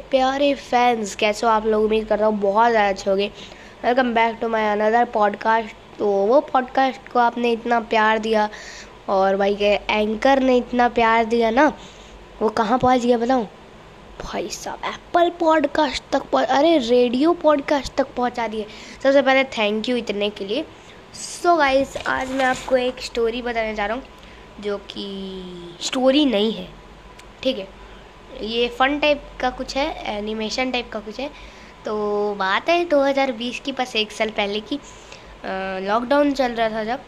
प्यारे फैंस कैसे हो आप लोग? उम्मीद करता हूँ बहुत ज़्यादा अच्छे होंगे। Welcome back to my another podcast तो वो पॉडकास्ट को आपने इतना प्यार दिया और भाई के एंकर ने इतना प्यार दिया ना, वो कहाँ पहुँच गया बताऊँ? भाई साहब एप्पल पॉडकास्ट तक पहुँच अरे रेडियो पॉडकास्ट तक पहुँचा दिए। सबसे पहले थैंक यू इतने के लिए। सो so गाइस आज मैं आपको एक स्टोरी बताने जा रहा हूँ, जो कि स्टोरी नहीं है। ठीक है? ये फ़न टाइप का कुछ है एनिमेशन टाइप का कुछ है। तो बात है 2020 की बस एक साल पहले की। लॉकडाउन चल रहा था जब।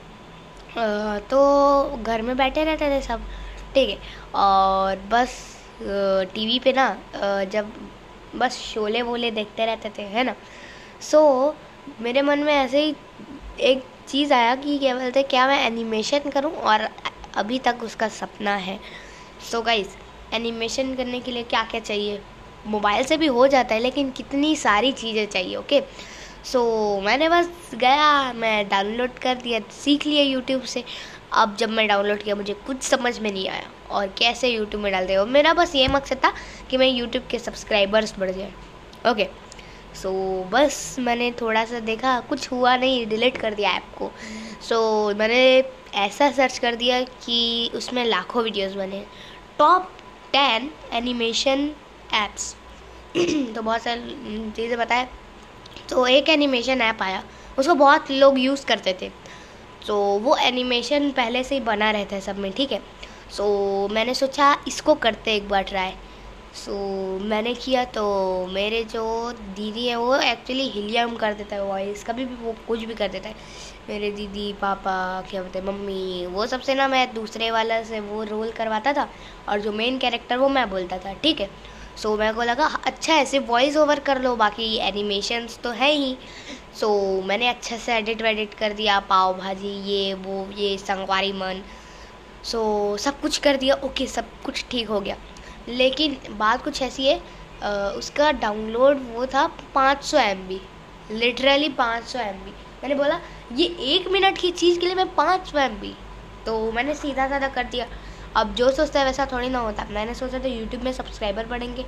तो घर में बैठे रहते थे सब ठीक है। और बस टीवी पे ना जब बस शोले वोले देखते रहते थे है ना। सो so, मेरे मन में ऐसे ही एक चीज़ आया कि क्या बोलते क्या मैं एनिमेशन करूँ? और अभी तक उसका सपना है। सो so गाइज़ एनिमेशन करने के लिए क्या क्या चाहिए? मोबाइल से भी हो जाता है लेकिन कितनी सारी चीज़ें चाहिए ओके सो so, मैंने बस गया मैं डाउनलोड कर दिया सीख लिया यूट्यूब से। अब जब मैं डाउनलोड किया मुझे कुछ समझ में नहीं आया। और कैसे यूट्यूब में डालते हो? मेरा बस ये मकसद था कि मैं यूट्यूब के सब्सक्राइबर्स बढ़ जाए ओके सो बस मैंने थोड़ा सा देखा कुछ हुआ नहीं डिलीट कर दिया ऐप को। सो so, मैंने ऐसा सर्च कर दिया कि उसमें लाखों वीडियोस बने। Top ten animation apps. तो बहुत सारी चीज़ें बताए। तो एक एनिमेशन ऐप आया उसको बहुत लोग यूज़ करते थे। तो वो एनिमेशन पहले से ही बना रहता है सब में ठीक है? सो so, मैंने सोचा इसको करते एक बार ट्राई। सो मैंने किया तो मेरे जो दीदी है वो एक्चुअली हिलियम कर देता है वॉइस कभी भी वो कुछ भी कर देता है। मेरे दीदी पापा क्या बोलते हैं मम्मी वो सबसे ना मैं दूसरे वाला से वो रोल करवाता था और जो मेन कैरेक्टर वो मैं बोलता था ठीक है? सो so, मेरे को लगा अच्छा ऐसे वॉइस ओवर कर लो बाकी एनिमेशंस तो है ही। सो मैंने अच्छे से एडिट वेडिट कर दिया पाव भाजी ये वो ये संगवारी मन। सो सब कुछ कर दिया। ओके सब कुछ ठीक हो गया। लेकिन बात कुछ ऐसी है आ, उसका डाउनलोड वो था पाँच सौ एम बी लिटरली पाँच सौ एम बी मैंने बोला ये एक मिनट की चीज़ के लिए मैं पाँच सौ एम बी तो मैंने सीधा साधा कर दिया। अब जो सोचता है वैसा थोड़ी ना होता। मैंने सोचा तो यूट्यूब में सब्सक्राइबर बढ़ेंगे।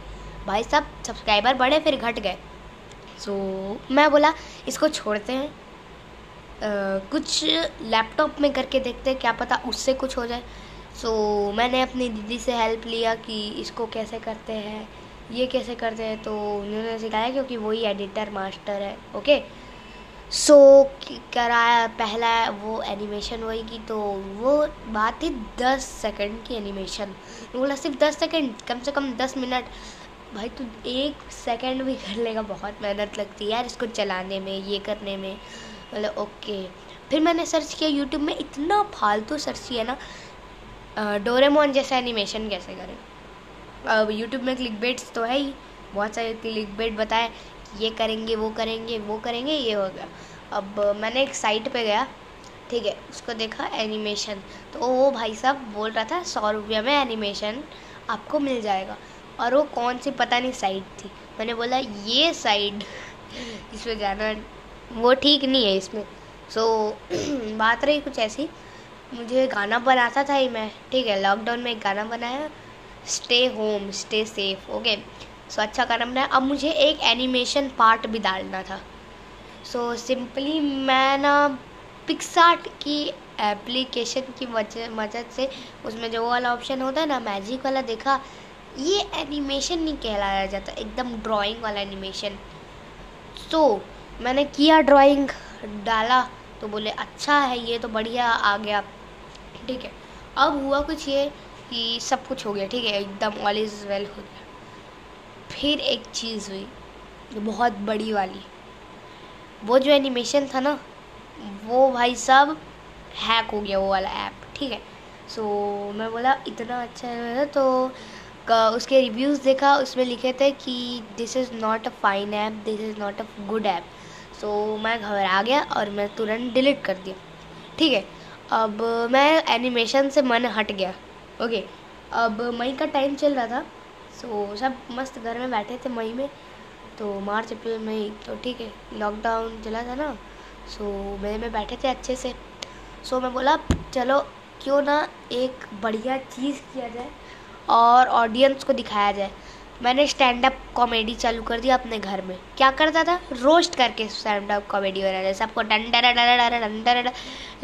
भाई साहब सब्सक्राइबर बढ़े फिर घट गए। सो so, मैं बोला इसको छोड़ते हैं। uh, कुछ लैपटॉप में करके देखते हैं क्या पता उससे कुछ हो जाए। सो so, मैंने अपनी दीदी से हेल्प लिया कि इसको कैसे करते हैं ये कैसे करते हैं तो उन्होंने सिखाया क्योंकि वही एडिटर मास्टर है ओके सो so, कराया पहला वो एनिमेशन वही की तो वो बात थी दस सेकंड की एनिमेशन बोला सिर्फ़ दस सेकंड कम से कम दस मिनट। भाई तू एक सेकंड भी कर लेगा बहुत मेहनत लगती है यार इसको चलाने में ये करने में। बोले ओके फिर मैंने सर्च किया यूट्यूब में इतना फालतू सर्च किया ना डोरेमोन जैसा एनिमेशन कैसे करें? अब यूट्यूब में क्लिक बेट्स तो है ही। बहुत सारे क्लिक बेट बताए ये करेंगे वो करेंगे वो करेंगे ये हो गया। अब मैंने एक साइट पे गया ठीक है उसको देखा एनिमेशन तो वो भाई साहब बोल रहा था सौ रुपया में एनिमेशन आपको मिल जाएगा। और वो कौन सी पता नहीं साइट थी। मैंने बोला ये साइड इसमें जाना वो ठीक नहीं है इसमें। सो so, बात रही कुछ ऐसी। मुझे गाना बनाता था ही मैं ठीक है लॉकडाउन में एक गाना बनाया stay home stay safe okay so अच्छा गाना बनाया। अब मुझे एक एनिमेशन पार्ट भी डालना था। सो so, सिंपली मैं ना पिक्सार्ट की एप्लीकेशन की मदद से उसमें जो वाला ऑप्शन होता है ना मैजिक वाला देखा ये एनिमेशन नहीं कहलाया जाता एकदम ड्राइंग वाला एनिमेशन सो so, मैंने किया ड्राइंग डाला तो बोले अच्छा है ये तो बढ़िया आ गया। ठीक है। अब हुआ कुछ ये कि सब कुछ हो गया ठीक है एकदम ऑल इज़ वेल हो गया। फिर एक चीज़ हुई जो बहुत बड़ी वाली। वो जो एनिमेशन था ना वो भाई साहब हैक हो गया वो वाला ऐप ठीक है। सो so, मैं बोला इतना अच्छा है तो उसके रिव्यूज़ देखा उसमें लिखे थे कि this is not a fine app this is not a good app so मैं घबरा गया और मैं तुरंत डिलीट कर दिया ठीक है। अब मैं एनिमेशन से मन हट गया ओके अब मई का टाइम चल रहा था सो सब मस्त घर में बैठे थे मई में तो मार्च अप्रैल मई तो ठीक है लॉकडाउन चला था ना सो मई में बैठे थे अच्छे से सो मैं बोला चलो क्यों ना एक बढ़िया चीज़ किया जाए और ऑडियंस को दिखाया जाए मैंने स्टैंड अप कॉमेडी चालू कर दिया अपने घर में क्या करता था रोस्ट करके स्टैंड अप कॉमेडी बना रहे सबको डन डर डन डर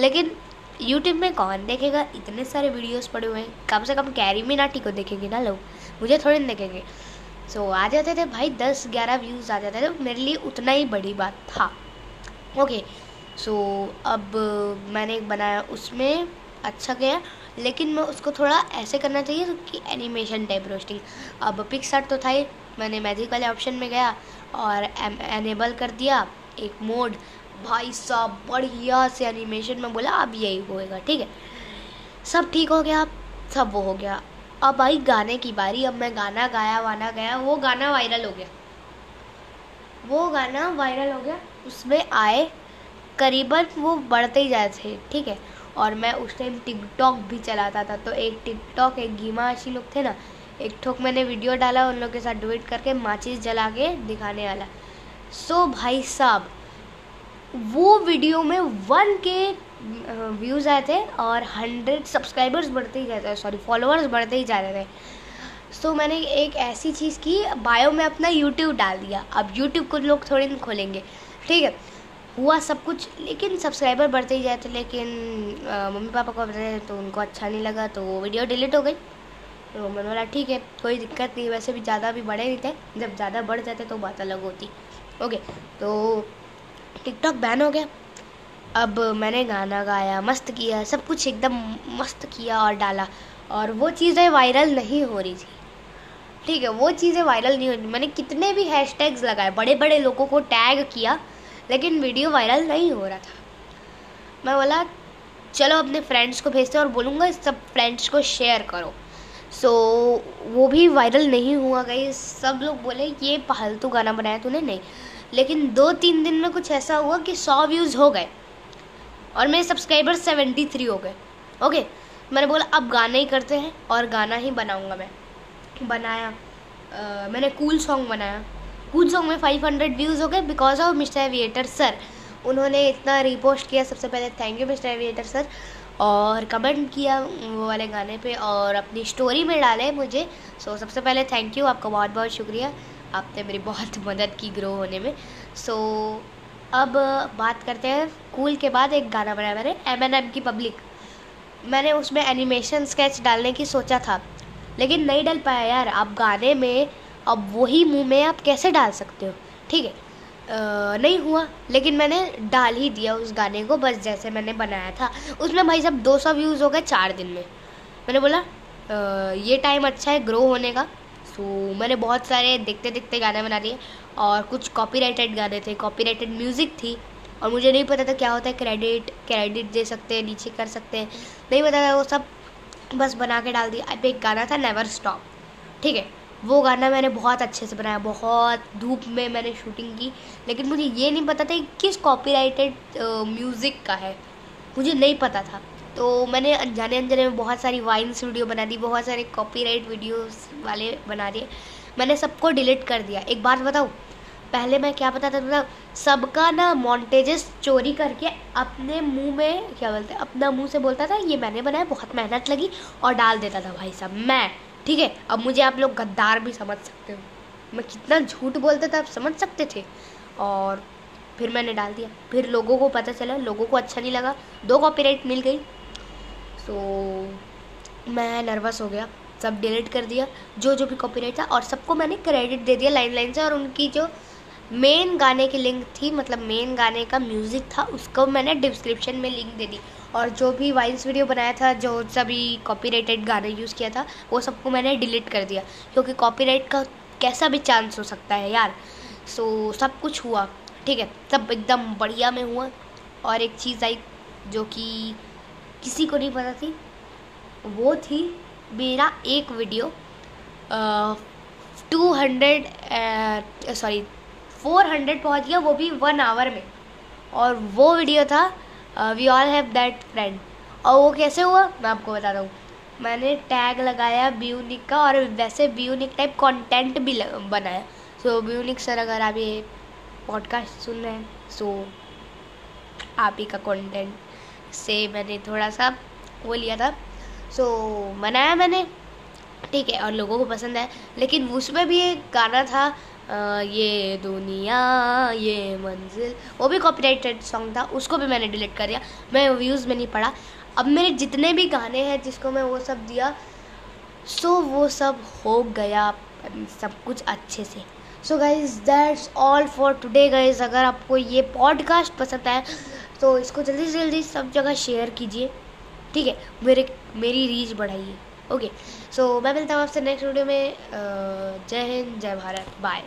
लेकिन यूट्यूब में कौन देखेगा? इतने सारे वीडियोस पड़े हुए हैं। कम से कम कैरी मिनाटी को देखेंगे ना लोग? मुझे थोड़े नहीं देखेंगे। सो so, आ जाते थे भाई दस ग्यारह व्यूज़ आ जाते थे। तो मेरे लिए उतना ही बड़ी बात था। ओके सो so, अब मैंने एक बनाया। उसमें अच्छा गया लेकिन मैं उसको थोड़ा ऐसे करना चाहिए कि एनिमेशन टाइप रोस्टिंग अब पिक सार्ट तो था ही। मैंने मैजिक वाले ऑप्शन में गया और एनेबल कर दिया। एक मोड भाई साहब, बढ़िया से एनिमेशन में बोला, अब यही होएगा, ठीक है? सब ठीक हो गया, सब वो हो गया। अब आई गाने की बारी, अब मैं गाना गाया, वाना गया, वो गाना वायरल हो गया। वो गाना वायरल हो गया, उसमें आए करीबन वो बढ़ते ही जाए थे, ठीक है? और मैं उस टाइम टिकटॉक भी चलाता था तो एक टिकटॉक एक गीमा आशी लोग थे ना, एक ठोक मैंने वीडियो डाला, उन लोग के साथ डुएट करके माचिस जला के दिखाने वाला। सो भाई साहब वो वीडियो में वन के व्यूज़ आए थे और हंड्रेड सब्सक्राइबर्स बढ़ते ही जाते सॉरी फॉलोअर्स बढ़ते ही जा रहे थे। सो so, मैंने एक ऐसी चीज़ की बायो में अपना यूट्यूब डाल दिया। अब यूट्यूब को लोग थोड़े दिन खोलेंगे। ठीक है हुआ सब कुछ लेकिन सब्सक्राइबर बढ़ते ही जाते लेकिन मम्मी पापा को बताए तो उनको अच्छा नहीं लगा तो वो वीडियो डिलीट हो गई। तो मैंने बोला ठीक है कोई दिक्कत नहीं वैसे भी ज़्यादा भी बढ़े नहीं थे जब ज़्यादा बढ़ जाते तो बात अलग होती। ओके तो टिकटॉक बैन हो गया। अब मैंने गाना गाया मस्त किया सब कुछ एकदम मस्त किया और डाला। और वो चीज़ें वायरल नहीं हो रही थी। ठीक है वो चीज़ें वायरल नहीं हो रही। मैंने कितने भी हैशटैग्स लगाए बड़े बड़े लोगों को टैग किया लेकिन वीडियो वायरल नहीं हो रहा था। मैं बोला चलो अपने फ्रेंड्स को भेजते और बोलूँगा सब फ्रेंड्स को शेयर करो। सो so, वो भी वायरल नहीं हुआ गई सब लोग बोले ये फालतू गाना बनाया तूने? नहीं। लेकिन दो तीन दिन में कुछ ऐसा हुआ कि सौ व्यूज़ हो गए और मेरे सब्सक्राइबर सेवेंटी थ्री हो गए। ओके मैंने बोला अब गाना ही करते हैं और गाना ही बनाऊँगा मैं। बनाया। आ, मैंने कूल सॉन्ग बनाया। कूल सॉन्ग में 500 व्यूज़ हो गए because of mister aviator sir उन्होंने इतना रिपोस्ट किया सबसे पहले thank you mister aviator sir और कमेंट किया वो वाले गाने पे और अपनी स्टोरी में डाले मुझे। सो सबसे पहले थैंक यू आपका बहुत बहुत शुक्रिया। आपने मेरी बहुत मदद की ग्रो होने में। सो so, अब बात करते हैं कूल के बाद एक गाना बनाया मैंने एम एन एम की पब्लिक मैंने उसमें एनिमेशन स्केच डालने की सोचा था लेकिन नहीं डाल पाया यार। आप गाने में अब वही मुँह में आप कैसे डाल सकते हो? ठीक है। नहीं हुआ लेकिन मैंने डाल ही दिया उस गाने को बस जैसे मैंने बनाया था। उसमें भाई साहब 200 व्यूज़ हो गए चार दिन में। मैंने बोला आ, ये टाइम अच्छा है ग्रो होने का। सो, मैंने बहुत सारे देखते देखते गाने बना दिए और कुछ कॉपीराइटेड गाने थे। कॉपीराइटेड म्यूज़िक थी और मुझे नहीं पता था क्या होता है। क्रेडिट क्रेडिट दे सकते हैं, नीचे कर सकते हैं। नहीं पता था, वो सब बस बना के डाल दिया। अब एक गाना था नेवर स्टॉप ठीक है, वो गाना मैंने बहुत अच्छे से बनाया। बहुत धूप में मैंने शूटिंग की। लेकिन मुझे ये नहीं पता था कि किस कॉपीराइटेड म्यूज़िक का है। मुझे नहीं पता था। तो मैंने अनजाने अनजाने में बहुत सारी वाइन्स वीडियो बना दी, बहुत सारे कॉपीराइट वीडियोस वाले बना दिए। मैंने सबको डिलीट कर दिया। एक बात बताऊँ? पहले मैं क्या बताता था? मतलब सबका ना मॉन्टेजेस चोरी करके अपने मुँह में, क्या बोलते अपना मुँह से बोलता था, ये मैंने बनाया, बहुत मेहनत लगी और डाल देता था भाई साहब। मैं, ठीक है? अब मुझे आप लोग गद्दार भी समझ सकते हो। मैं कितना झूठ बोलता था, आप समझ सकते थे। और फिर मैंने डाल दिया। फिर लोगों को पता चला, लोगों को अच्छा नहीं लगा। दो कॉपीराइट मिल गई। तो मैं नर्वस हो गया। सब डिलीट कर दिया। जो जो भी कॉपीराइट था और सबको मैंने क्रेडिट दे दिया लाइन लाइन से और उनकी जो मेन गाने की लिंक थी मतलब मेन गाने का म्यूज़िक था, उसको मैंने डिस्क्रिप्शन में लिंक दे दी। और जो भी वाइल्स वीडियो बनाया था, जो सभी कॉपीराइटेड गाने यूज़ किया था, वो सबको मैंने डिलीट कर दिया। क्योंकि कॉपीराइट का कैसा भी चांस हो सकता है यार। सो सब कुछ हुआ। ठीक है, सब एकदम बढ़िया में हुआ। और एक चीज़ आई जो कि किसी को नहीं पता थी। वो थी मेरा एक video two hundred sorry four hundred पहुँच गया वो भी वन आवर में। और वो वीडियो था we all have that friend और वो कैसे हुआ? मैं आपको बताता हूँ। मैंने टैग लगाया ब्यूनिक का और वैसे ब्यूनिक टाइप कंटेंट भी बनाया। सो so, ब्यूनिक सर अगर आप ये पॉडकास्ट सुन रहे हैं सो so, आप ही का कंटेंट से मैंने थोड़ा सा वो लिया था। सो so, बनाया मैंने। ठीक है और लोगों को पसंद है लेकिन उसमें भी एक गाना था ये दुनिया ये मंजिल वो भी कॉपीराइटेड सॉन्ग था उसको भी मैंने डिलीट कर दिया। मैं व्यूज़ में नहीं पढ़ा। अब मेरे जितने भी गाने हैं जिसको मैं वो सब दिया सो वो सब हो गया सब कुछ अच्छे से। So guys that's all for today guys अगर आपको ये पॉडकास्ट पसंद आए तो इसको जल्दी से जल्दी सब जगह शेयर कीजिए। ठीक है? मेरे, मेरी रीच बढ़ाइए। ओके सो मैं मिलता हूँ आपसे नेक्स्ट वीडियो में। जय हिंद, जय भारत। बाय